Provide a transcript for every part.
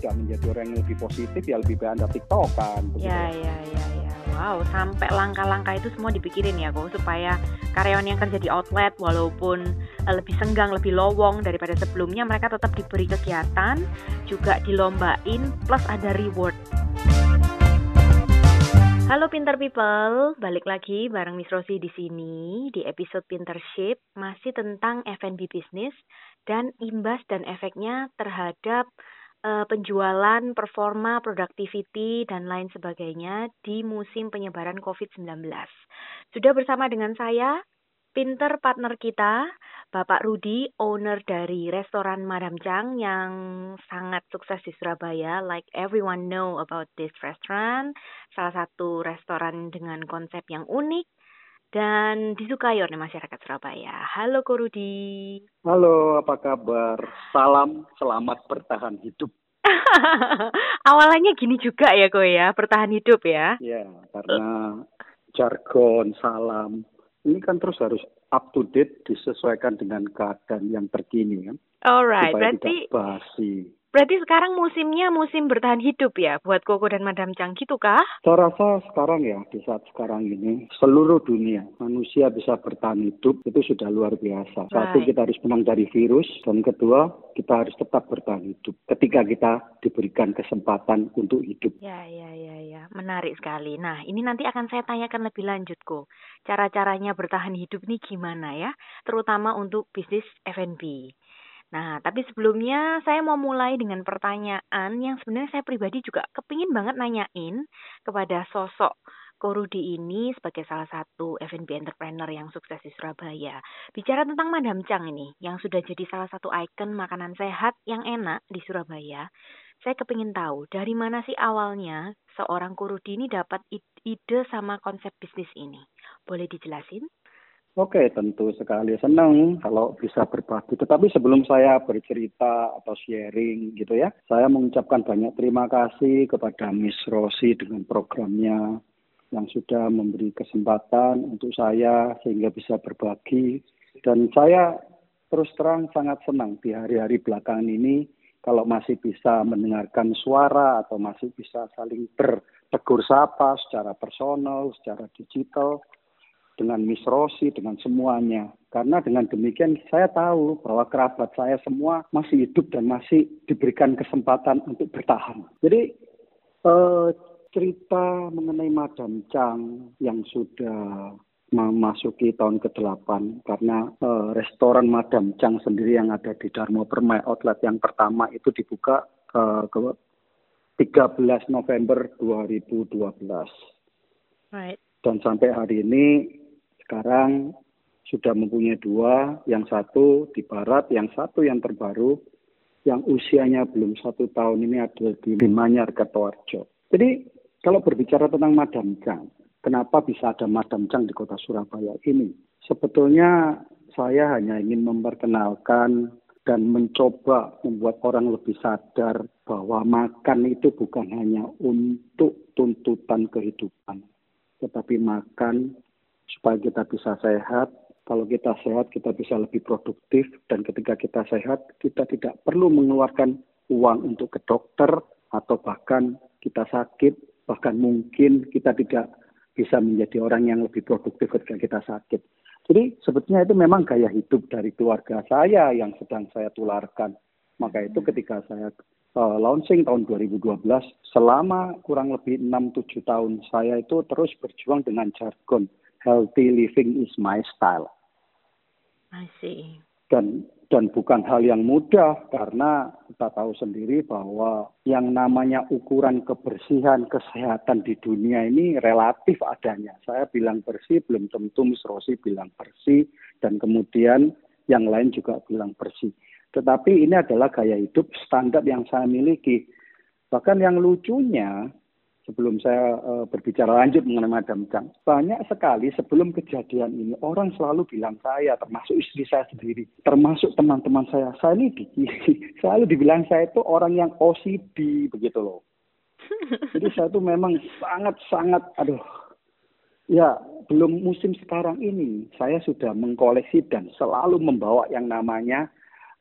tidak menjadi orang yang lebih positif ya lebih baik anda tiktokan. Ya, ya, ya, ya. Wow, sampai langkah-langkah itu semua dipikirin ya kok supaya karyawan yang kerja di outlet walaupun uh, lebih senggang, lebih lowong daripada sebelumnya mereka tetap diberi kegiatan, juga dilombain plus ada reward. Halo Pinter People, balik lagi bareng Miss Rosie di sini di episode Pintership masih tentang F&B business dan imbas dan efeknya terhadap uh, penjualan, performa, productivity dan lain sebagainya di musim penyebaran COVID-19. Sudah bersama dengan saya Pinter partner kita, Bapak Rudi, owner dari restoran Madam Chang yang sangat sukses di Surabaya. Like everyone know about this restaurant. Salah satu restoran dengan konsep yang unik dan disukai oleh masyarakat Surabaya. Halo Ko Rudi. Halo, apa kabar? Salam selamat bertahan hidup. Awalnya gini juga ya Ko ya, bertahan hidup ya. Ya, karena jargon, salam, ini kan terus harus up to date disesuaikan dengan keadaan yang terkini kan. Alright, berarti tidak basi. Berarti sekarang musimnya musim bertahan hidup ya buat Koko dan Madam Chang gitu kah? Saya rasa sekarang ya di saat sekarang ini seluruh dunia manusia bisa bertahan hidup itu sudah luar biasa. Satu Right. kita harus menang dari virus dan kedua kita harus tetap bertahan hidup ketika kita diberikan kesempatan untuk hidup. Ya, ya, ya, ya. Menarik sekali. Nah, ini nanti akan saya tanyakan lebih lanjut, Ko. Cara-caranya bertahan hidup ini gimana ya? Terutama untuk bisnis F&B. Nah, tapi sebelumnya saya mau mulai dengan pertanyaan yang sebenarnya saya pribadi juga kepingin banget nanyain kepada sosok Korudi ini sebagai salah satu F&B entrepreneur yang sukses di Surabaya. Bicara tentang Madam Chang ini, yang sudah jadi salah satu ikon makanan sehat yang enak di Surabaya, saya kepingin tahu dari mana sih awalnya seorang Kurudi ini dapat id- ide sama konsep bisnis ini. Boleh dijelasin? Oke, tentu sekali senang kalau bisa berbagi. Tetapi sebelum saya bercerita atau sharing gitu ya, saya mengucapkan banyak terima kasih kepada Miss Rosi dengan programnya yang sudah memberi kesempatan untuk saya sehingga bisa berbagi. Dan saya terus terang sangat senang di hari-hari belakangan ini kalau masih bisa mendengarkan suara atau masih bisa saling bertegur sapa secara personal, secara digital dengan Miss Rosi, dengan semuanya. Karena dengan demikian saya tahu bahwa kerabat saya semua masih hidup dan masih diberikan kesempatan untuk bertahan. Jadi eh, cerita mengenai Madam Chang yang sudah memasuki tahun ke-8 karena eh, restoran Madam Chang sendiri yang ada di Dharma Permai Outlet yang pertama itu dibuka eh, ke 13 November 2012 Right. dan sampai hari ini sekarang sudah mempunyai dua, yang satu di barat, yang satu yang terbaru, yang usianya belum satu tahun ini ada di Manyar Kertoarjo. Jadi kalau berbicara tentang Madam Chang, kenapa bisa ada Madam Chang di kota Surabaya ini? Sebetulnya saya hanya ingin memperkenalkan dan mencoba membuat orang lebih sadar bahwa makan itu bukan hanya untuk tuntutan kehidupan, tetapi makan supaya kita bisa sehat. Kalau kita sehat, kita bisa lebih produktif. Dan ketika kita sehat, kita tidak perlu mengeluarkan uang untuk ke dokter atau bahkan kita sakit, bahkan mungkin kita tidak bisa menjadi orang yang lebih produktif ketika kita sakit. Jadi sebetulnya itu memang gaya hidup dari keluarga saya yang sedang saya tularkan. Maka itu ketika saya uh, launching tahun 2012, selama kurang lebih 6-7 tahun saya itu terus berjuang dengan jargon healthy living is my style. I see. Dan dan bukan hal yang mudah karena kita tahu sendiri bahwa yang namanya ukuran kebersihan kesehatan di dunia ini relatif adanya. Saya bilang bersih belum tentu Miss Rosi bilang bersih dan kemudian yang lain juga bilang bersih. Tetapi ini adalah gaya hidup standar yang saya miliki. Bahkan yang lucunya sebelum saya uh, berbicara lanjut mengenai Madam Chang, banyak sekali sebelum kejadian ini orang selalu bilang saya, termasuk istri saya sendiri, termasuk teman-teman saya, saya ini di, selalu dibilang saya itu orang yang OCD begitu loh. Jadi saya itu memang sangat-sangat, aduh, ya belum musim sekarang ini saya sudah mengkoleksi dan selalu membawa yang namanya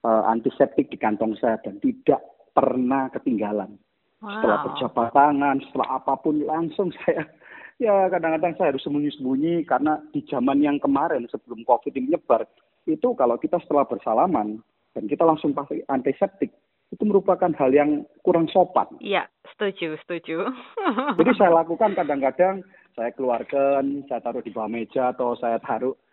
uh, antiseptik di kantong saya dan tidak pernah ketinggalan. Wow. Setelah berjabat tangan, setelah apa pun langsung saya ya kadang-kadang saya harus sembunyi-sembunyi karena di zaman yang kemarin sebelum COVID ini menyebar itu kalau kita setelah bersalaman dan kita langsung pakai antiseptik itu merupakan hal yang kurang sopan. Iya, setuju, setuju. Jadi saya lakukan kadang-kadang saya keluarkan, saya taruh di bawah meja atau saya taruh uh,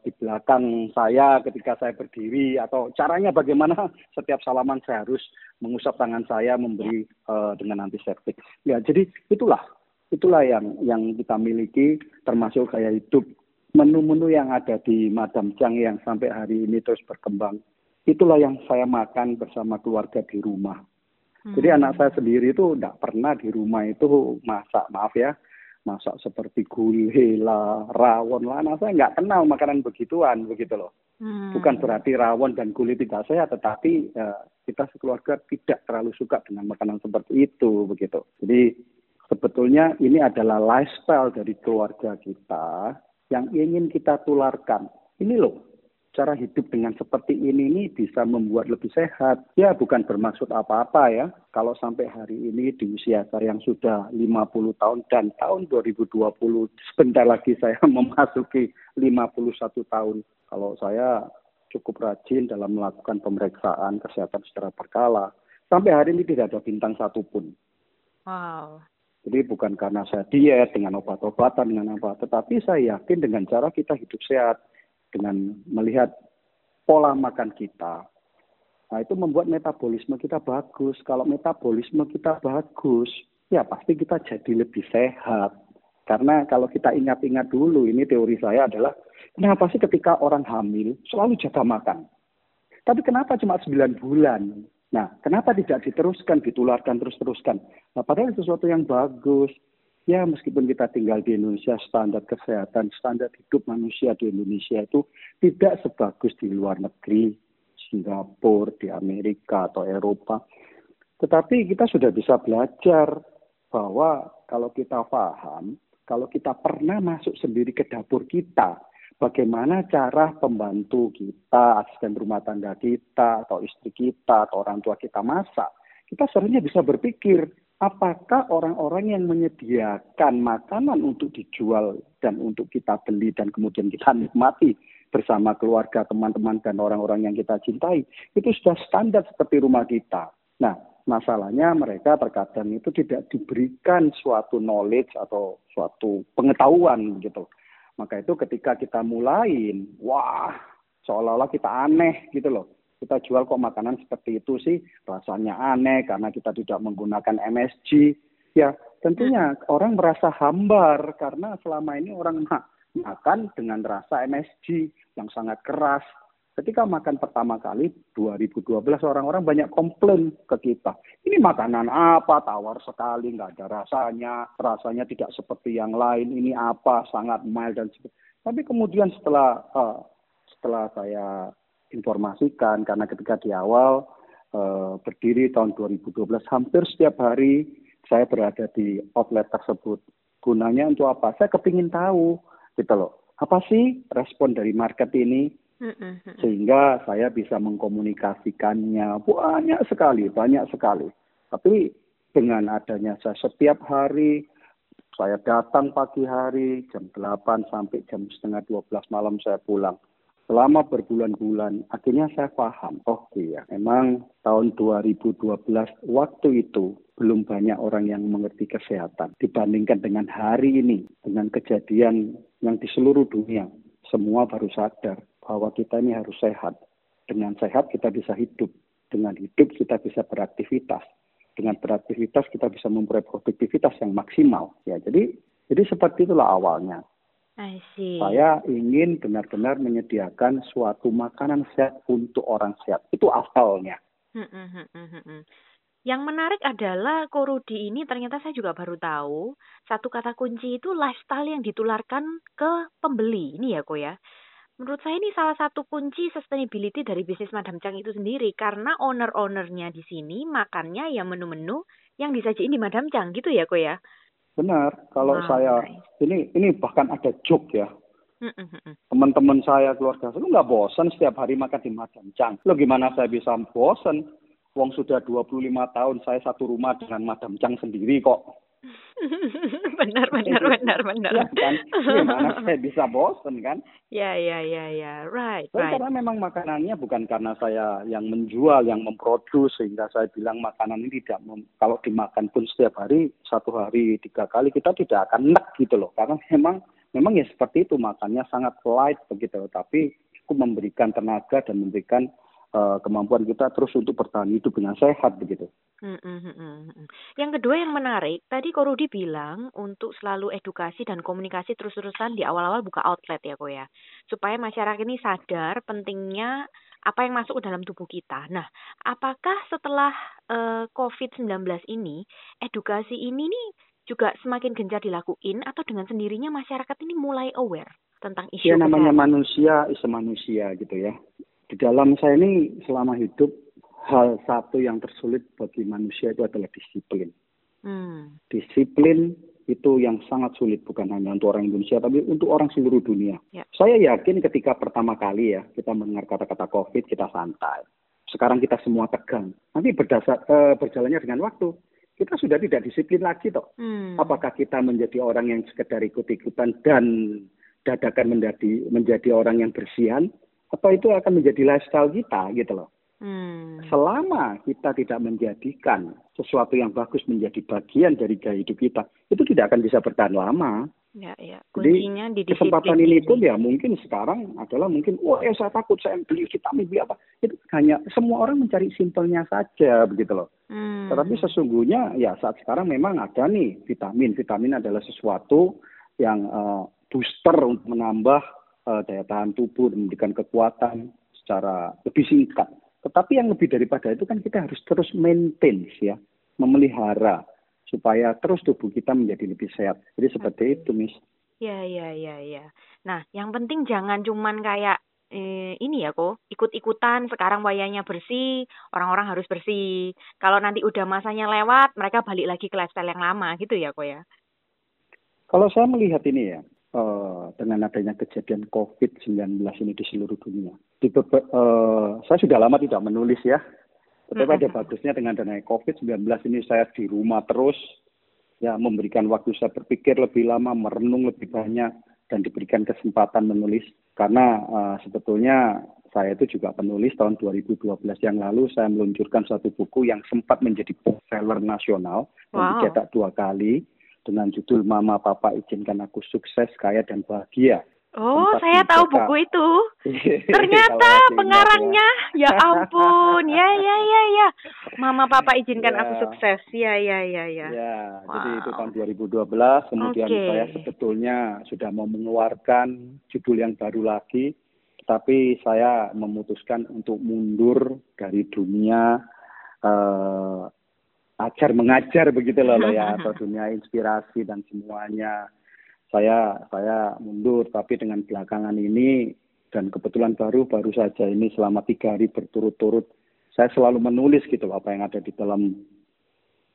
di belakang saya ketika saya berdiri atau caranya bagaimana setiap salaman saya harus mengusap tangan saya memberi uh, dengan antiseptik. Ya, jadi itulah itulah yang yang kita miliki termasuk gaya hidup menu-menu yang ada di Madam Chang yang sampai hari ini terus berkembang itulah yang saya makan bersama keluarga di rumah. Hmm. Jadi anak saya sendiri itu tidak pernah di rumah itu masak, maaf ya, masak seperti gulai lah, rawon lah. Anak saya nggak kenal makanan begituan, begitu loh. Hmm. Bukan berarti rawon dan gulai tidak sehat, tetapi ya, kita sekeluarga tidak terlalu suka dengan makanan seperti itu, begitu. Jadi sebetulnya ini adalah lifestyle dari keluarga kita yang ingin kita tularkan. Ini loh, cara hidup dengan seperti ini ini bisa membuat lebih sehat. Ya bukan bermaksud apa-apa ya. Kalau sampai hari ini di usia saya yang sudah 50 tahun dan tahun 2020 sebentar lagi saya memasuki 51 tahun. Kalau saya cukup rajin dalam melakukan pemeriksaan kesehatan secara berkala. Sampai hari ini tidak ada bintang satupun. Wow. Jadi bukan karena saya diet dengan obat-obatan dengan apa, tetapi saya yakin dengan cara kita hidup sehat dengan melihat pola makan kita. Nah, itu membuat metabolisme kita bagus. Kalau metabolisme kita bagus, ya pasti kita jadi lebih sehat. Karena kalau kita ingat-ingat dulu, ini teori saya adalah, kenapa sih ketika orang hamil selalu jaga makan? Tapi kenapa cuma 9 bulan? Nah, kenapa tidak diteruskan, ditularkan terus-teruskan? Nah, padahal sesuatu yang bagus ya meskipun kita tinggal di Indonesia standar kesehatan, standar hidup manusia di Indonesia itu tidak sebagus di luar negeri, Singapura, di Amerika atau Eropa. Tetapi kita sudah bisa belajar bahwa kalau kita paham, kalau kita pernah masuk sendiri ke dapur kita, bagaimana cara pembantu kita, asisten rumah tangga kita, atau istri kita, atau orang tua kita masak, kita sebenarnya bisa berpikir, apakah orang-orang yang menyediakan makanan untuk dijual dan untuk kita beli dan kemudian kita nikmati bersama keluarga, teman-teman, dan orang-orang yang kita cintai, itu sudah standar seperti rumah kita. Nah, masalahnya mereka terkadang itu tidak diberikan suatu knowledge atau suatu pengetahuan gitu. Maka itu ketika kita mulain, wah, seolah-olah kita aneh gitu loh kita jual kok makanan seperti itu sih? Rasanya aneh karena kita tidak menggunakan MSG ya tentunya hmm. orang merasa hambar karena selama ini orang ma makan dengan rasa MSG yang sangat keras. Ketika makan pertama kali 2012 orang-orang banyak komplain ke kita. Ini makanan apa? Tawar sekali nggak ada rasanya. Rasanya tidak seperti yang lain. Ini apa? Sangat mild dan sebagainya tapi kemudian setelah uh, setelah saya informasikan karena ketika di awal uh, berdiri tahun 2012 hampir setiap hari saya berada di outlet tersebut. Gunanya untuk apa? Saya kepingin tahu gitu loh. Apa sih respon dari market ini? Sehingga saya bisa mengkomunikasikannya banyak sekali, banyak sekali. Tapi dengan adanya saya setiap hari saya datang pagi hari jam 8 sampai jam setengah 12 malam saya pulang selama berbulan-bulan. Akhirnya saya paham oh iya memang tahun 2012 waktu itu belum banyak orang yang mengerti kesehatan dibandingkan dengan hari ini dengan kejadian yang di seluruh dunia. Semua baru sadar bahwa kita ini harus sehat. Dengan sehat kita bisa hidup. Dengan hidup kita bisa beraktivitas. Dengan beraktivitas kita bisa memperoleh produktivitas yang maksimal. Ya jadi jadi seperti itulah awalnya. Saya ingin benar-benar menyediakan suatu makanan sehat untuk orang sehat. Itu asalnya. Hmm, hmm, hmm, yang menarik adalah korudi ini ternyata saya juga baru tahu satu kata kunci itu lifestyle yang ditularkan ke pembeli ini ya kok ya. Menurut saya ini salah satu kunci sustainability dari bisnis Madam Chang itu sendiri karena owner-ownernya di sini makannya ya menu-menu yang disajiin di Madam Chang gitu ya kok ya. Benar, kalau wow, saya nice. ini ini bahkan ada joke ya. Teman-teman saya keluarga saya nggak bosan setiap hari makan di Madam. Lo gimana saya bisa bosan? Wong sudah 25 tahun saya satu rumah dengan Madam Chang sendiri kok. benar benar benar benar. Ya kan? Gimana saya bisa bosen kan? Ya ya ya ya, right Tapi right. karena memang makanannya bukan karena saya yang menjual, yang memproduksi sehingga saya bilang makanan ini tidak mem- kalau dimakan pun setiap hari satu hari tiga kali kita tidak akan enak gitu loh. Karena memang memang ya seperti itu makannya sangat light begitu, tapi cukup memberikan tenaga dan memberikan eh, kemampuan kita terus untuk bertahan hidup dengan sehat begitu. Mm, mm, mm, mm, mm. Yang kedua yang menarik, tadi Ko Rudi bilang untuk selalu edukasi dan komunikasi terus-terusan di awal-awal buka outlet ya Ko ya. Supaya masyarakat ini sadar pentingnya apa yang masuk ke dalam tubuh kita. Nah, apakah setelah eh, COVID-19 ini, edukasi ini nih juga semakin gencar dilakuin atau dengan sendirinya masyarakat ini mulai aware tentang isu Ya namanya kesehatan? manusia is manusia gitu ya. Di dalam saya ini selama hidup hal satu yang tersulit bagi manusia itu adalah disiplin. Hmm. Disiplin itu yang sangat sulit bukan hanya untuk orang Indonesia tapi untuk orang seluruh dunia. Ya. Saya yakin ketika pertama kali ya kita mendengar kata-kata COVID kita santai. Sekarang kita semua tegang. Nanti berdasar eh, berjalannya dengan waktu kita sudah tidak disiplin lagi toh. Hmm. Apakah kita menjadi orang yang sekedar ikut-ikutan dan dadakan menjadi menjadi orang yang bersihan atau itu akan menjadi lifestyle kita gitu loh. Hmm. Selama kita tidak menjadikan sesuatu yang bagus menjadi bagian dari gaya hidup kita, itu tidak akan bisa bertahan lama. Ya, ya. Jadi, Kuncinya di Kesempatan ini pun ya mungkin sekarang adalah mungkin, oh eh saya takut saya beli vitamin beli apa. Itu hanya semua orang mencari simpelnya saja begitu loh. Hmm. Tetapi sesungguhnya ya saat sekarang memang ada nih vitamin. Vitamin adalah sesuatu yang eh, booster untuk menambah daya tahan tubuh dan memberikan kekuatan secara lebih singkat. Tetapi yang lebih daripada itu kan kita harus terus maintain ya, memelihara supaya terus tubuh kita menjadi lebih sehat. Jadi seperti itu, Miss. Ya, ya, ya, ya. Nah, yang penting jangan cuman kayak eh, ini ya kok, ikut-ikutan sekarang wayanya bersih, orang-orang harus bersih. Kalau nanti udah masanya lewat, mereka balik lagi ke lifestyle yang lama gitu ya kok ya. Kalau saya melihat ini ya, eh, dengan adanya kejadian COVID-19 ini di seluruh dunia, di eh, saya sudah lama tidak menulis ya, tetapi ada bagusnya dengan adanya COVID-19 ini saya di rumah terus, ya memberikan waktu saya berpikir lebih lama, merenung lebih banyak, dan diberikan kesempatan menulis. Karena eh, sebetulnya saya itu juga penulis tahun 2012 yang lalu saya meluncurkan satu buku yang sempat menjadi bestseller nasional dan Wow. dicetak dua kali dengan judul Mama Papa Izinkan Aku Sukses, Kaya dan Bahagia. Oh, Sempat saya tahu buku itu. Ternyata ingat pengarangnya, ya ampun, ya ya ya ya. Mama papa izinkan Ya. aku sukses, ya ya ya ya. Ya, jadi itu Wow. tahun 2012. Kemudian Oke. saya sebetulnya sudah mau mengeluarkan judul yang baru lagi, tapi saya memutuskan untuk mundur dari dunia eh, ajar mengajar begitu loh loh ya, atau dunia inspirasi dan semuanya. Saya saya mundur, tapi dengan belakangan ini dan kebetulan baru baru saja ini selama tiga hari berturut-turut saya selalu menulis gitu loh, apa yang ada di dalam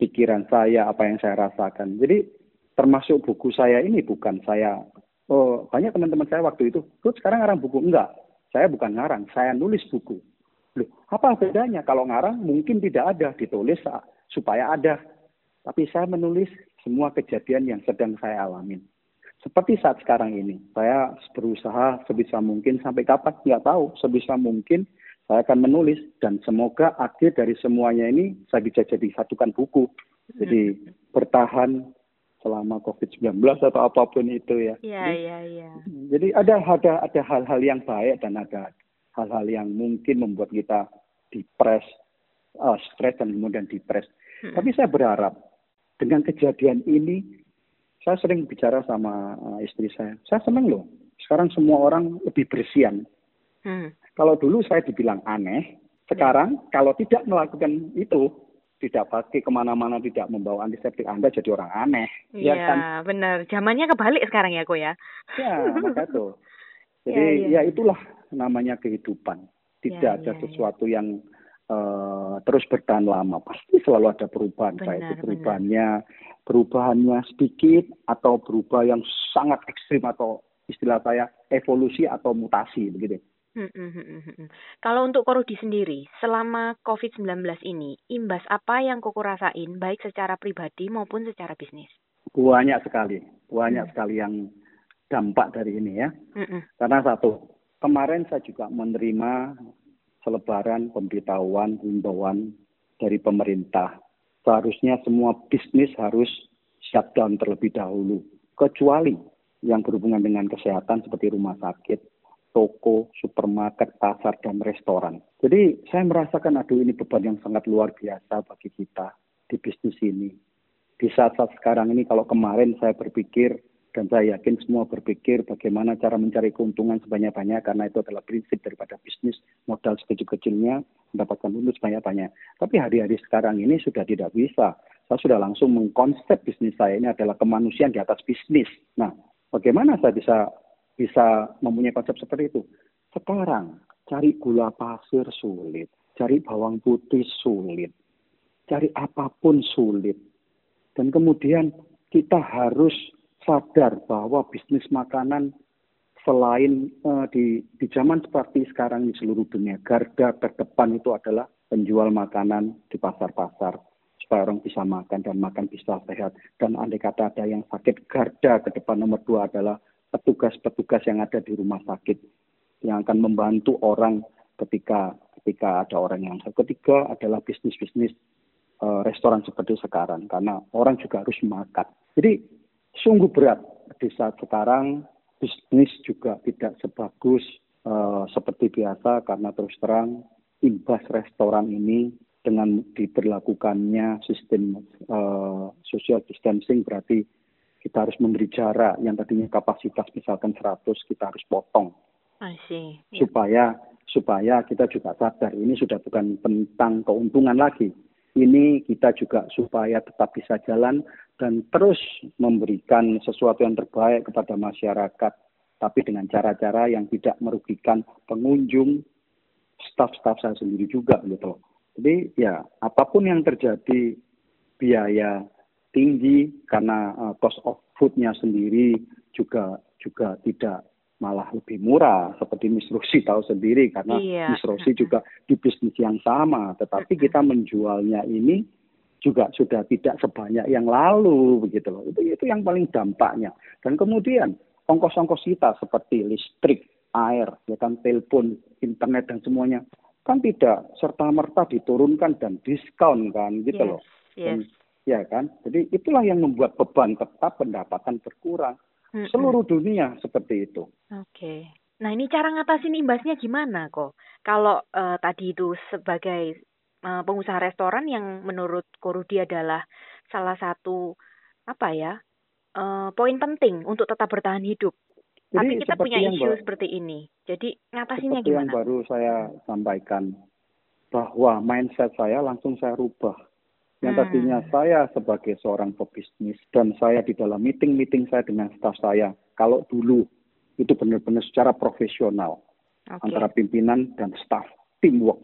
pikiran saya, apa yang saya rasakan. Jadi termasuk buku saya ini bukan saya, oh banyak teman-teman saya waktu itu, terus sekarang ngarang buku. Enggak, saya bukan ngarang, saya nulis buku. Loh, apa bedanya? Kalau ngarang mungkin tidak ada, ditulis supaya ada. Tapi saya menulis semua kejadian yang sedang saya alamin. Seperti saat sekarang ini, saya berusaha sebisa mungkin sampai kapan nggak tahu, sebisa mungkin saya akan menulis dan semoga akhir dari semuanya ini saya bisa jadi satukan buku. Jadi bertahan selama COVID-19 atau apa pun itu ya. Ya Jadi, ya ya. jadi ada ada ada hal-hal yang baik dan ada hal-hal yang mungkin membuat kita depres, uh, stres dan kemudian depres. Hmm. Tapi saya berharap dengan kejadian ini, saya sering bicara sama uh, istri saya. Saya senang loh. Sekarang semua orang lebih bersihan. Hmm. Kalau dulu saya dibilang aneh, sekarang kalau tidak melakukan itu, tidak pakai ke mana-mana, tidak membawa antiseptik, Anda jadi orang aneh. Iya, Ya kan? benar. Zamannya kebalik sekarang ya, kok ya. Ya, maka itu. Jadi Ya, ya. ya itulah namanya kehidupan. Tidak Ya, ada ya, ya. sesuatu yang eh, terus bertahan lama. Pasti selalu ada perubahan. Benar, Baik itu benar. perubahannya perubahannya sedikit atau berubah yang sangat ekstrim atau istilah saya evolusi atau mutasi begitu. Hmm, hmm, hmm, hmm, Kalau untuk Korudi sendiri, selama COVID-19 ini, imbas apa yang Koko rasain, baik secara pribadi maupun secara bisnis? Banyak sekali, banyak hmm. sekali yang dampak dari ini ya. Hmm. Karena satu, kemarin saya juga menerima selebaran pemberitahuan, himbauan dari pemerintah. Seharusnya semua bisnis harus shutdown terlebih dahulu, kecuali yang berhubungan dengan kesehatan seperti rumah sakit, toko, supermarket, pasar, dan restoran. Jadi saya merasakan aduh ini beban yang sangat luar biasa bagi kita di bisnis ini. Di saat-saat sekarang ini kalau kemarin saya berpikir dan saya yakin semua berpikir bagaimana cara mencari keuntungan sebanyak-banyak karena itu adalah prinsip daripada bisnis modal sekecil-kecilnya mendapatkan untung sebanyak-banyak. Tapi hari-hari sekarang ini sudah tidak bisa. Saya sudah langsung mengkonsep bisnis saya ini adalah kemanusiaan di atas bisnis. Nah, bagaimana saya bisa bisa mempunyai konsep seperti itu. Sekarang cari gula pasir sulit, cari bawang putih sulit, cari apa pun sulit. Dan kemudian kita harus sadar bahwa bisnis makanan selain uh, di di zaman seperti sekarang di seluruh dunia, garda terdepan itu adalah penjual makanan di pasar-pasar supaya orang bisa makan dan makan bisa sehat. Dan andai kata ada yang sakit, garda ke depan nomor dua adalah petugas-petugas yang ada di rumah sakit yang akan membantu orang ketika ketika ada orang yang. Ketiga adalah bisnis-bisnis uh, restoran seperti sekarang karena orang juga harus makan. Jadi sungguh berat di saat sekarang. Bisnis juga tidak sebagus uh, seperti biasa karena terus terang imbas restoran ini dengan diberlakukannya sistem uh, social distancing berarti kita harus memberi jarak. Yang tadinya kapasitas misalkan 100 kita harus potong. See. supaya supaya kita juga sadar ini sudah bukan tentang keuntungan lagi ini kita juga supaya tetap bisa jalan dan terus memberikan sesuatu yang terbaik kepada masyarakat tapi dengan cara-cara yang tidak merugikan pengunjung staf-staf saya sendiri juga gitu. Jadi ya apa pun yang terjadi biaya tinggi karena uh, cost of foodnya sendiri juga juga tidak malah lebih murah seperti Miss Rosi tahu sendiri karena iya. Miss Rosi juga di bisnis yang sama tetapi kita menjualnya ini juga sudah tidak sebanyak yang lalu begitu loh itu itu yang paling dampaknya dan kemudian ongkos-ongkos kita seperti listrik air ya kan telepon internet dan semuanya kan tidak serta merta diturunkan dan diskon kan gitu yes, loh yes. Dan ya kan? Jadi itulah yang membuat beban tetap pendapatan berkurang. Hmm, Seluruh dunia seperti itu. Oke. Okay. Nah ini cara ngatasin imbasnya gimana kok? Kalau uh, tadi itu sebagai uh, pengusaha restoran yang menurut Korudi adalah salah satu apa ya uh, poin penting untuk tetap bertahan hidup. Jadi, Tapi kita punya isu seperti ini. Jadi ngatasinnya seperti gimana? Yang baru saya sampaikan bahwa mindset saya langsung saya rubah yang hmm. tadinya saya sebagai seorang pebisnis dan saya di dalam meeting-meeting saya dengan staf saya, kalau dulu itu benar-benar secara profesional okay. antara pimpinan dan staf, teamwork,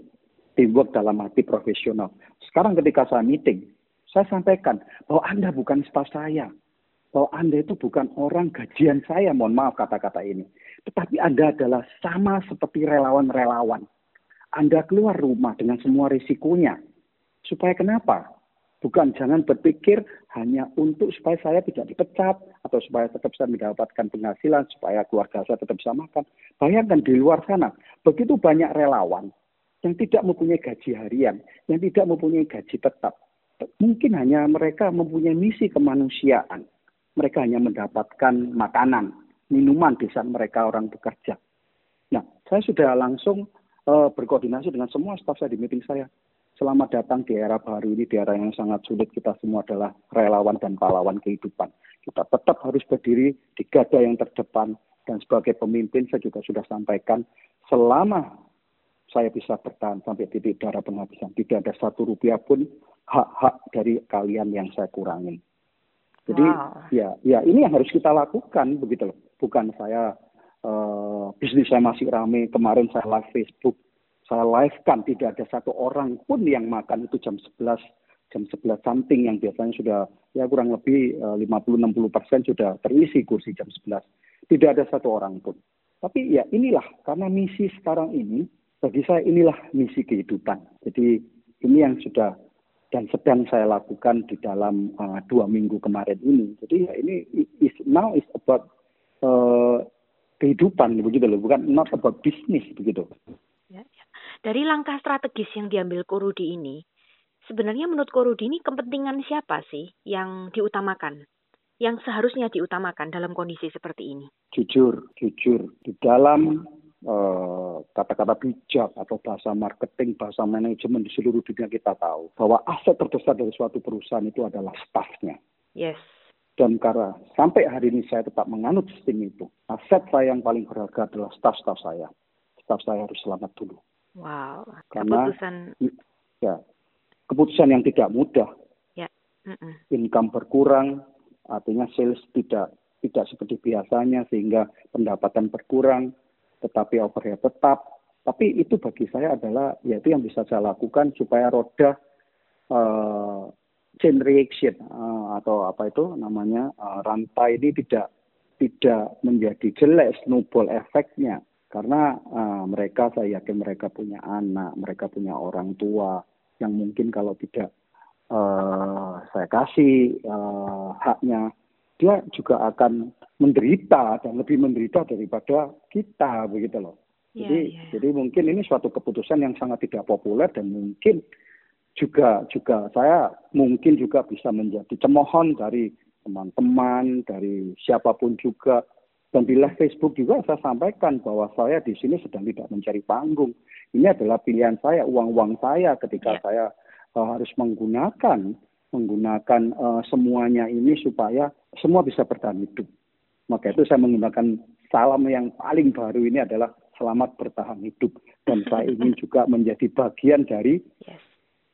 teamwork dalam arti profesional. Sekarang ketika saya meeting, saya sampaikan bahwa Anda bukan staf saya, bahwa Anda itu bukan orang gajian saya, mohon maaf kata-kata ini. Tetapi Anda adalah sama seperti relawan-relawan. Anda keluar rumah dengan semua risikonya. Supaya kenapa? Bukan jangan berpikir hanya untuk supaya saya tidak dipecat atau supaya tetap saya mendapatkan penghasilan, supaya keluarga saya tetap bisa makan. Bayangkan di luar sana, begitu banyak relawan yang tidak mempunyai gaji harian, yang tidak mempunyai gaji tetap. Mungkin hanya mereka mempunyai misi kemanusiaan. Mereka hanya mendapatkan makanan, minuman di saat mereka orang bekerja. Nah, saya sudah langsung uh, berkoordinasi dengan semua staf saya di meeting saya selamat datang di era baru ini, di era yang sangat sulit. Kita semua adalah relawan dan pahlawan kehidupan. Kita tetap harus berdiri di gada yang terdepan. Dan sebagai pemimpin saya juga sudah sampaikan, selama saya bisa bertahan sampai titik darah penghabisan, tidak ada satu rupiah pun hak-hak dari kalian yang saya kurangi. Jadi wow. ya, ya ini yang harus kita lakukan begitu loh. Bukan saya uh, bisnis saya masih ramai. Kemarin saya live Facebook saya live kan tidak ada satu orang pun yang makan itu jam 11 jam 11 something yang biasanya sudah ya kurang lebih 50-60 eh, persen sudah terisi kursi jam 11. Tidak ada satu orang pun. Tapi ya inilah karena misi sekarang ini bagi saya inilah misi kehidupan. Jadi ini yang sudah dan sedang saya lakukan di dalam uh, dua minggu kemarin ini. Jadi ya ini is now is about uh, kehidupan begitu loh, bukan not about business begitu. Dari langkah strategis yang diambil Korudi ini, sebenarnya menurut Korudi ini kepentingan siapa sih yang diutamakan? Yang seharusnya diutamakan dalam kondisi seperti ini? Jujur, jujur. Di dalam eh, kata-kata uh, bijak atau bahasa marketing, bahasa manajemen di seluruh dunia kita tahu bahwa aset terbesar dari suatu perusahaan itu adalah staffnya. Yes. Dan karena sampai hari ini saya tetap menganut sistem itu, aset saya yang paling berharga adalah staff-staff saya. Staff saya harus selamat dulu. Wow. Karena keputusan ya keputusan yang tidak mudah. Ya. Mm -mm. Income berkurang, artinya sales tidak tidak seperti biasanya sehingga pendapatan berkurang, tetapi overhead tetap. Tapi itu bagi saya adalah yaitu yang bisa saya lakukan supaya roda uh, chain reaction uh, atau apa itu namanya uh, rantai ini tidak tidak menjadi jelek snowball efeknya karena uh, mereka saya yakin mereka punya anak mereka punya orang tua yang mungkin kalau tidak uh, saya kasih uh, haknya dia juga akan menderita dan lebih menderita daripada kita begitu loh. Yeah, jadi yeah. jadi mungkin ini suatu keputusan yang sangat tidak populer dan mungkin juga juga saya mungkin juga bisa menjadi cemohon dari teman-teman, dari siapa pun juga. Dan di live Facebook juga saya sampaikan bahwa saya di sini sedang tidak mencari panggung. Ini adalah pilihan saya, uang-uang saya ketika yeah. saya uh, harus menggunakan menggunakan uh, semuanya ini supaya semua bisa bertahan hidup. Maka itu saya menggunakan salam yang paling baru ini adalah selamat bertahan hidup. Dan saya ingin juga menjadi bagian dari yes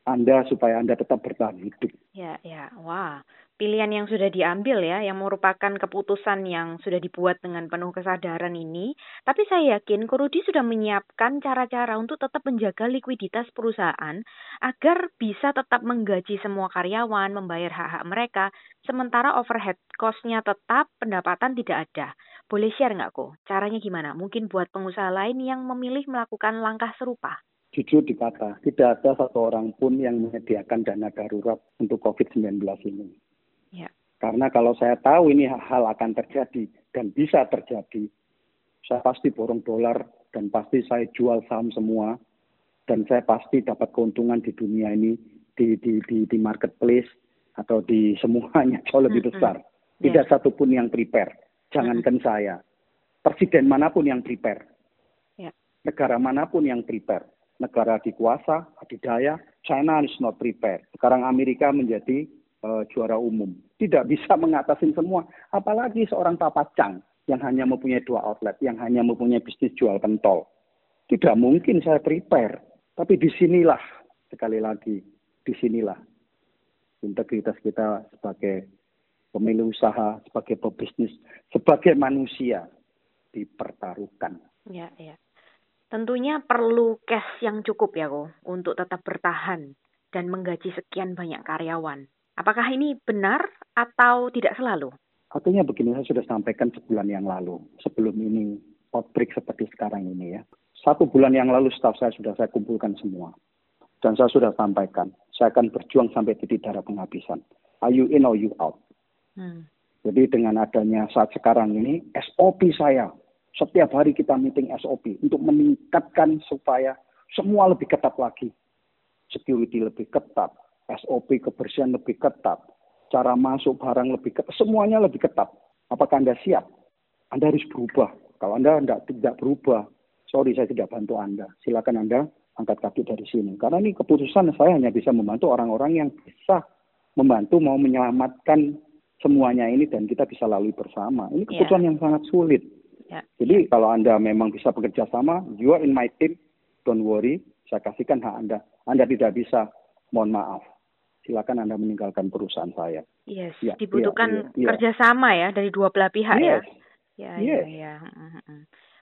anda supaya Anda tetap bertahan hidup. Ya, ya. Wah, pilihan yang sudah diambil ya, yang merupakan keputusan yang sudah dibuat dengan penuh kesadaran ini. Tapi saya yakin Kurudi sudah menyiapkan cara-cara untuk tetap menjaga likuiditas perusahaan agar bisa tetap menggaji semua karyawan, membayar hak-hak mereka, sementara overhead cost-nya tetap, pendapatan tidak ada. Boleh share nggak kok? Caranya gimana? Mungkin buat pengusaha lain yang memilih melakukan langkah serupa jujur dikata, tidak ada satu orang pun yang menyediakan dana darurat untuk COVID-19 ini. Ya. Karena kalau saya tahu ini hal akan terjadi dan bisa terjadi, saya pasti borong dolar dan pasti saya jual saham semua dan saya pasti dapat keuntungan di dunia ini di di di, di marketplace atau di semuanya jauh lebih besar. Tidak yeah. satupun yang prepare. Jangankan saya, presiden mana pun yang prepare, yeah. negara mana pun yang prepare negara dikuasa, adidaya, China is not prepared. Sekarang Amerika menjadi uh, juara umum. Tidak bisa mengatasi semua. Apalagi seorang Papa Chang yang hanya mempunyai dua outlet, yang hanya mempunyai bisnis jual pentol. Tidak mungkin saya prepare. Tapi di sinilah, sekali lagi, di sinilah integritas kita sebagai pemilik usaha, sebagai pebisnis, sebagai manusia dipertaruhkan. Ya, ya. Tentunya perlu cash yang cukup ya kok untuk tetap bertahan dan menggaji sekian banyak karyawan. Apakah ini benar atau tidak selalu? Artinya begini, saya sudah sampaikan sebulan yang lalu, sebelum ini outbreak seperti sekarang ini ya. Satu bulan yang lalu staff saya sudah saya kumpulkan semua. Dan saya sudah sampaikan, saya akan berjuang sampai titik darah penghabisan. Are you in or you out? Hmm. Jadi dengan adanya saat sekarang ini, SOP saya setiap hari kita meeting SOP untuk meningkatkan supaya semua lebih ketat lagi. Security lebih ketat, SOP kebersihan lebih ketat, cara masuk barang lebih ketat, semuanya lebih ketat. Apakah Anda siap? Anda harus berubah. Kalau Anda tidak, tidak berubah, sorry saya tidak bantu Anda. Silakan Anda angkat kaki dari sini. Karena ini keputusan saya hanya bisa membantu orang-orang yang bisa membantu mau menyelamatkan semuanya ini dan kita bisa lalui bersama. Ini keputusan yeah. yang sangat sulit. Ya. Jadi kalau Anda memang bisa bekerja sama, you are in my team, don't worry, saya kasihkan hak Anda. Anda tidak bisa, mohon maaf. Silakan Anda meninggalkan perusahaan saya. Yes, ya, dibutuhkan ya, ya, kerjasama ya dari dua belah pihak ya. yes. ya. Ya, yes. ya, ya.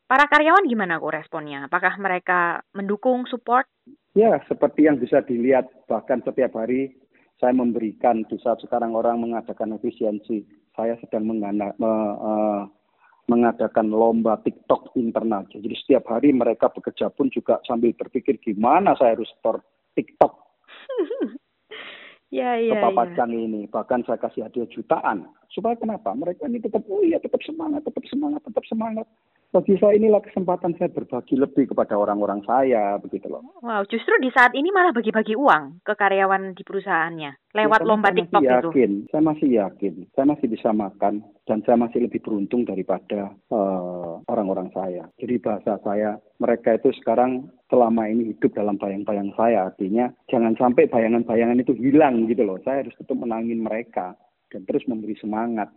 Para karyawan gimana kok responnya? Apakah mereka mendukung, support? Ya, seperti yang bisa dilihat bahkan setiap hari saya memberikan di saat sekarang orang mengadakan efisiensi, saya sedang mengana, me, uh, mengadakan lomba TikTok internal. Jadi setiap hari mereka bekerja pun juga sambil berpikir gimana saya harus store TikTok ya, ya, ke Papa ya. ini. Bahkan saya kasih hadiah jutaan. Supaya kenapa? Mereka ini tetap, oh iya tetap semangat, tetap semangat, tetap semangat bagi saya inilah kesempatan saya berbagi lebih kepada orang-orang saya begitu loh. Wow, justru di saat ini malah bagi-bagi uang ke karyawan di perusahaannya lewat ya, lomba saya TikTok masih yakin, itu. Saya masih yakin, saya masih bisa makan dan saya masih lebih beruntung daripada uh, orang-orang saya. Jadi bahasa saya, mereka itu sekarang selama ini hidup dalam bayang-bayang saya. Artinya jangan sampai bayangan-bayangan itu hilang gitu loh. Saya harus tetap menangin mereka dan terus memberi semangat.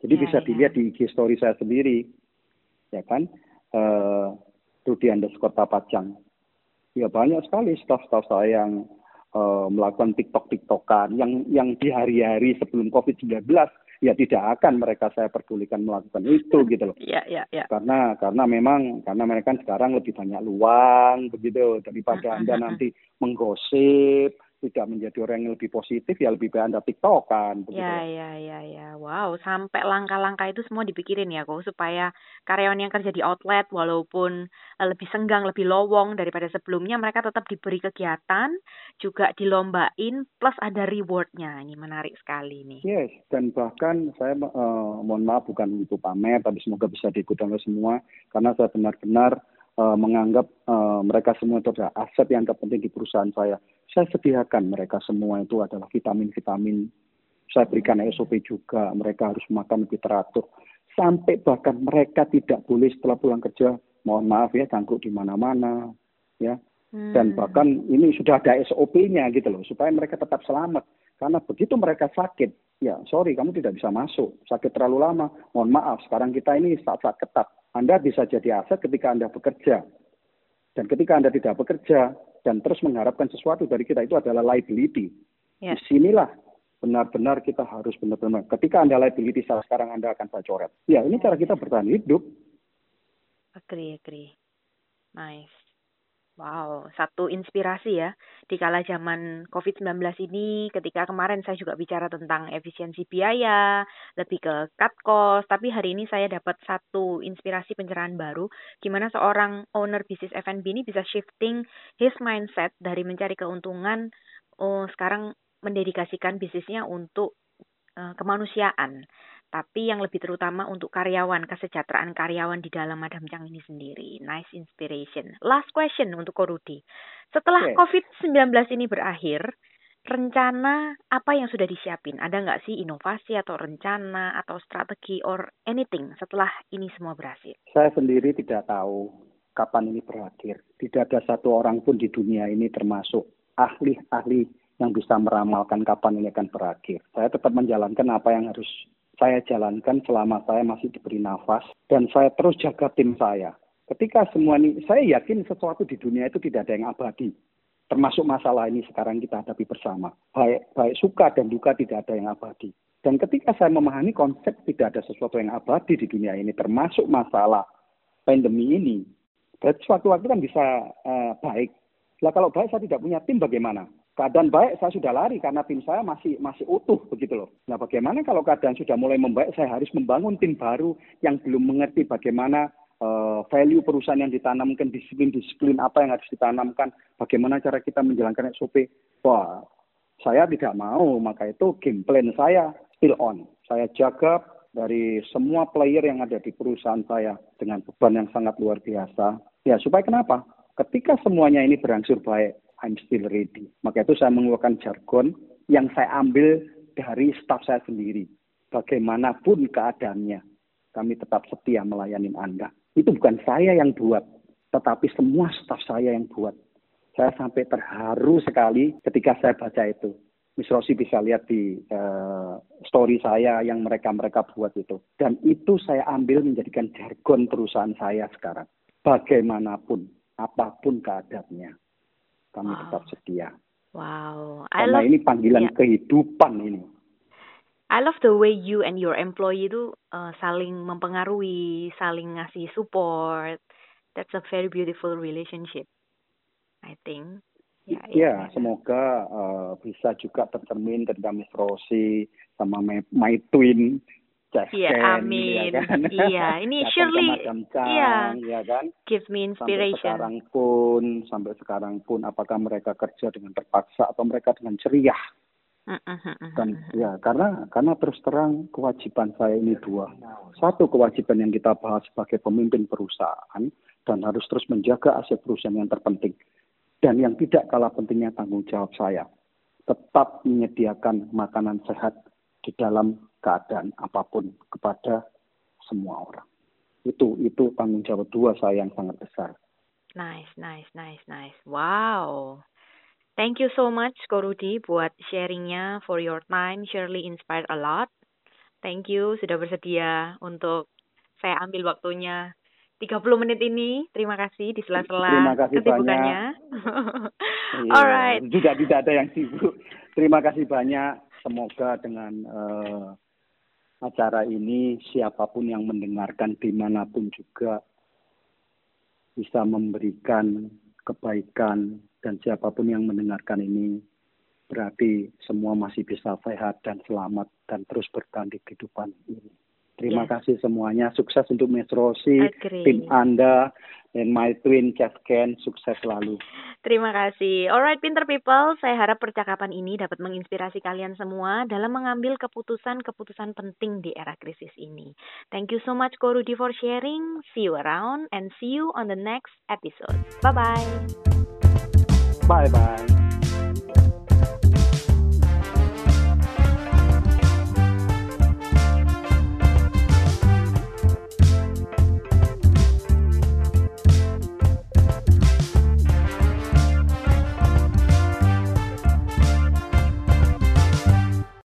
Jadi ya, bisa ya. dilihat di IG story saya sendiri ya kan uh, Rudi underscore Tapacang ya banyak sekali staff-staff saya yang uh, melakukan TikTok-TikTokan yang yang di hari-hari sebelum COVID-19 ya tidak akan mereka saya perdulikan melakukan itu gitu loh. Iya, iya, iya. Karena karena memang karena mereka sekarang lebih banyak luang begitu daripada Anda nanti menggosip, tidak menjadi orang yang lebih positif ya lebih baik anda tiktokan begitu. Ya ya ya ya. Wow, sampai langkah-langkah itu semua dipikirin ya kok supaya karyawan yang kerja di outlet walaupun uh, lebih senggang, lebih lowong daripada sebelumnya mereka tetap diberi kegiatan, juga dilombain plus ada rewardnya. Ini menarik sekali nih. Yes, dan bahkan saya uh, mohon maaf bukan untuk pamer tapi semoga bisa diikuti oleh semua karena saya benar-benar uh, menganggap uh, mereka semua itu adalah aset yang terpenting di perusahaan saya. Saya sediakan mereka semua itu adalah vitamin-vitamin. Saya berikan SOP juga, mereka harus makan lebih teratur. Sampai bahkan mereka tidak boleh setelah pulang kerja, mohon maaf ya, cangkruk di mana-mana, ya. Hmm. Dan bahkan ini sudah ada SOP-nya gitu loh, supaya mereka tetap selamat. Karena begitu mereka sakit, ya sorry kamu tidak bisa masuk, sakit terlalu lama, mohon maaf, sekarang kita ini saat-saat ketat anda bisa jadi aset ketika Anda bekerja. Dan ketika Anda tidak bekerja dan terus mengharapkan sesuatu dari kita itu adalah liability. Ya. Di sinilah benar-benar kita harus benar-benar. Ketika Anda liability saat sekarang Anda akan bacoret. Ya ini cara kita bertahan hidup. Agree, agree. Nice. Wow, satu inspirasi ya. Di kala zaman COVID-19 ini, ketika kemarin saya juga bicara tentang efisiensi biaya, lebih ke cut cost, tapi hari ini saya dapat satu inspirasi pencerahan baru, gimana seorang owner bisnis F&B ini bisa shifting his mindset dari mencari keuntungan, oh sekarang mendedikasikan bisnisnya untuk uh, kemanusiaan tapi yang lebih terutama untuk karyawan, kesejahteraan karyawan di dalam Madam Chang ini sendiri. Nice inspiration. Last question untuk Korudi. Setelah okay. COVID-19 ini berakhir, rencana apa yang sudah disiapin? Ada nggak sih inovasi atau rencana atau strategi or anything setelah ini semua berhasil? Saya sendiri tidak tahu kapan ini berakhir. Tidak ada satu orang pun di dunia ini termasuk ahli-ahli yang bisa meramalkan kapan ini akan berakhir. Saya tetap menjalankan apa yang harus saya jalankan selama saya masih diberi nafas dan saya terus jaga tim saya. Ketika semua ini, saya yakin sesuatu di dunia itu tidak ada yang abadi. Termasuk masalah ini sekarang kita hadapi bersama. Baik, baik suka dan duka tidak ada yang abadi. Dan ketika saya memahami konsep tidak ada sesuatu yang abadi di dunia ini, termasuk masalah pandemi ini, berarti suatu waktu kan bisa uh, baik. Nah kalau baik saya tidak punya tim bagaimana? Keadaan baik saya sudah lari karena tim saya masih masih utuh begitu loh. Nah bagaimana kalau keadaan sudah mulai membaik saya harus membangun tim baru yang belum mengerti bagaimana uh, value perusahaan yang ditanamkan disiplin-disiplin apa yang harus ditanamkan bagaimana cara kita menjalankan SOP. Wah saya tidak mau maka itu game plan saya still on. Saya jaga dari semua player yang ada di perusahaan saya dengan beban yang sangat luar biasa. Ya supaya kenapa? Ketika semuanya ini berangsur baik, I'm still ready. Maka itu saya mengeluarkan jargon yang saya ambil dari staf saya sendiri. Bagaimanapun keadaannya, kami tetap setia melayani Anda. Itu bukan saya yang buat, tetapi semua staf saya yang buat. Saya sampai terharu sekali ketika saya baca itu. Miss Rosi bisa lihat di uh, story saya yang mereka-mereka buat itu. Dan itu saya ambil menjadikan jargon perusahaan saya sekarang. Bagaimanapun, apa pun keadaannya kami wow. tetap setia. Wow. I Karena love, ini panggilan yeah. kehidupan ini. I love the way you and your employee itu uh, saling mempengaruhi, saling ngasih support. That's a very beautiful relationship. I think. Ya, yeah, yeah, yeah. semoga uh, bisa juga tercermin ketika Miss Rosie sama my, my twin Jeff Iya, amin. ya kan? Iya, ini Datang surely Madam Chang, iya. ya kan? gives me Sampai inspiration. sekarang pun, sampai sekarang pun, apakah mereka kerja dengan terpaksa atau mereka dengan ceria? Mm, mm, mm, Dan mm. ya karena karena terus terang kewajiban saya ini dua. Satu kewajiban yang kita bahas sebagai pemimpin perusahaan dan harus terus menjaga aset perusahaan yang terpenting. Dan yang tidak kalah pentingnya tanggung jawab saya. Tetap menyediakan makanan sehat di dalam keadaan apa pun kepada semua orang. Itu itu tanggung jawab dua saya yang sangat besar. Nice, nice, nice, nice. Wow. Thank you so much, Ko Rudi, buat sharingnya for your time. Surely inspired a lot. Thank you sudah bersedia untuk saya ambil waktunya 30 menit ini. Terima kasih di sela-sela Terima kasih kesibukannya. Iya, Alright. Juga tidak ada yang sibuk. Terima kasih banyak. Semoga dengan eh, acara ini siapa pun yang mendengarkan di mana pun juga bisa memberikan kebaikan dan siapa pun yang mendengarkan ini berarti semua masih bisa sehat dan selamat dan terus bertahan di kehidupan ini. Terima Yes. kasih semuanya. Sukses untuk Miss Rosi, tim Anda, dan my twin Jeff Ken. Sukses selalu. Terima kasih. Alright, pinter people. Saya harap percakapan ini dapat menginspirasi kalian semua dalam mengambil keputusan-keputusan penting di era krisis ini. Thank you so much, Ko Rudi, for sharing. See you around and see you on the next episode. Bye-bye. Bye-bye.